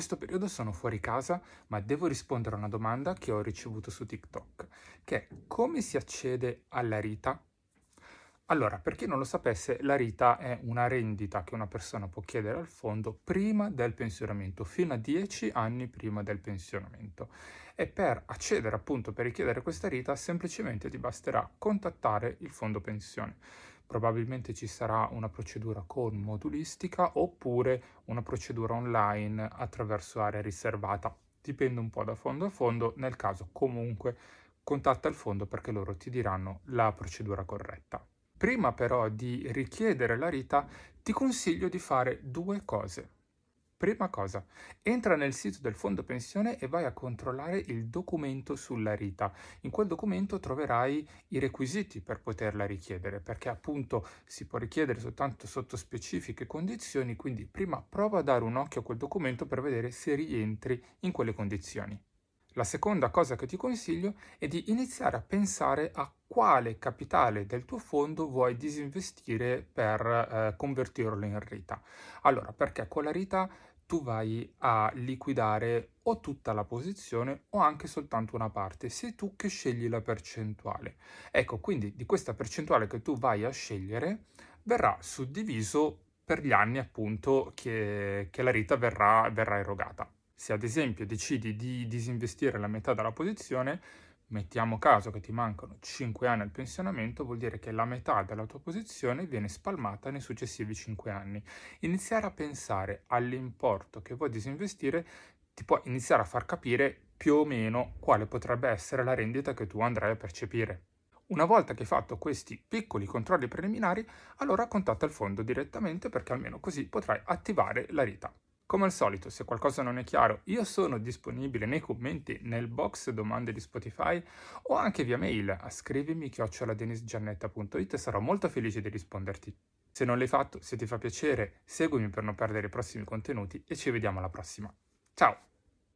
questo periodo sono fuori casa, ma devo rispondere a una domanda che ho ricevuto su TikTok, che è come si accede alla RITA? Allora, per chi non lo sapesse, la RITA è una rendita che una persona può chiedere al fondo prima del pensionamento, fino a 10 anni prima del pensionamento. E per accedere appunto, per richiedere questa RITA, semplicemente ti basterà contattare il fondo pensione. Probabilmente ci sarà una procedura con modulistica oppure una procedura online attraverso area riservata. Dipende un po' da fondo a fondo, nel caso comunque contatta il fondo perché loro ti diranno la procedura corretta. Prima però di richiedere la rita, ti consiglio di fare due cose. Prima cosa, entra nel sito del fondo pensione e vai a controllare il documento sulla rita. In quel documento troverai i requisiti per poterla richiedere, perché appunto si può richiedere soltanto sotto specifiche condizioni, quindi prima prova a dare un occhio a quel documento per vedere se rientri in quelle condizioni. La seconda cosa che ti consiglio è di iniziare a pensare a quale capitale del tuo fondo vuoi disinvestire per eh, convertirlo in RITA. Allora, perché con la RITA tu vai a liquidare o tutta la posizione o anche soltanto una parte, sei tu che scegli la percentuale. Ecco, quindi di questa percentuale che tu vai a scegliere verrà suddiviso per gli anni appunto che, che la RITA verrà, verrà erogata. Se ad esempio decidi di disinvestire la metà della posizione, mettiamo caso che ti mancano 5 anni al pensionamento, vuol dire che la metà della tua posizione viene spalmata nei successivi 5 anni. Iniziare a pensare all'importo che vuoi disinvestire ti può iniziare a far capire più o meno quale potrebbe essere la rendita che tu andrai a percepire. Una volta che hai fatto questi piccoli controlli preliminari, allora contatta il fondo direttamente perché almeno così potrai attivare la RITA. Come al solito, se qualcosa non è chiaro, io sono disponibile nei commenti, nel box domande di Spotify o anche via mail a scrivimi chioccioladenisgiannetta.it e sarò molto felice di risponderti. Se non l'hai fatto, se ti fa piacere, seguimi per non perdere i prossimi contenuti e ci vediamo alla prossima. Ciao!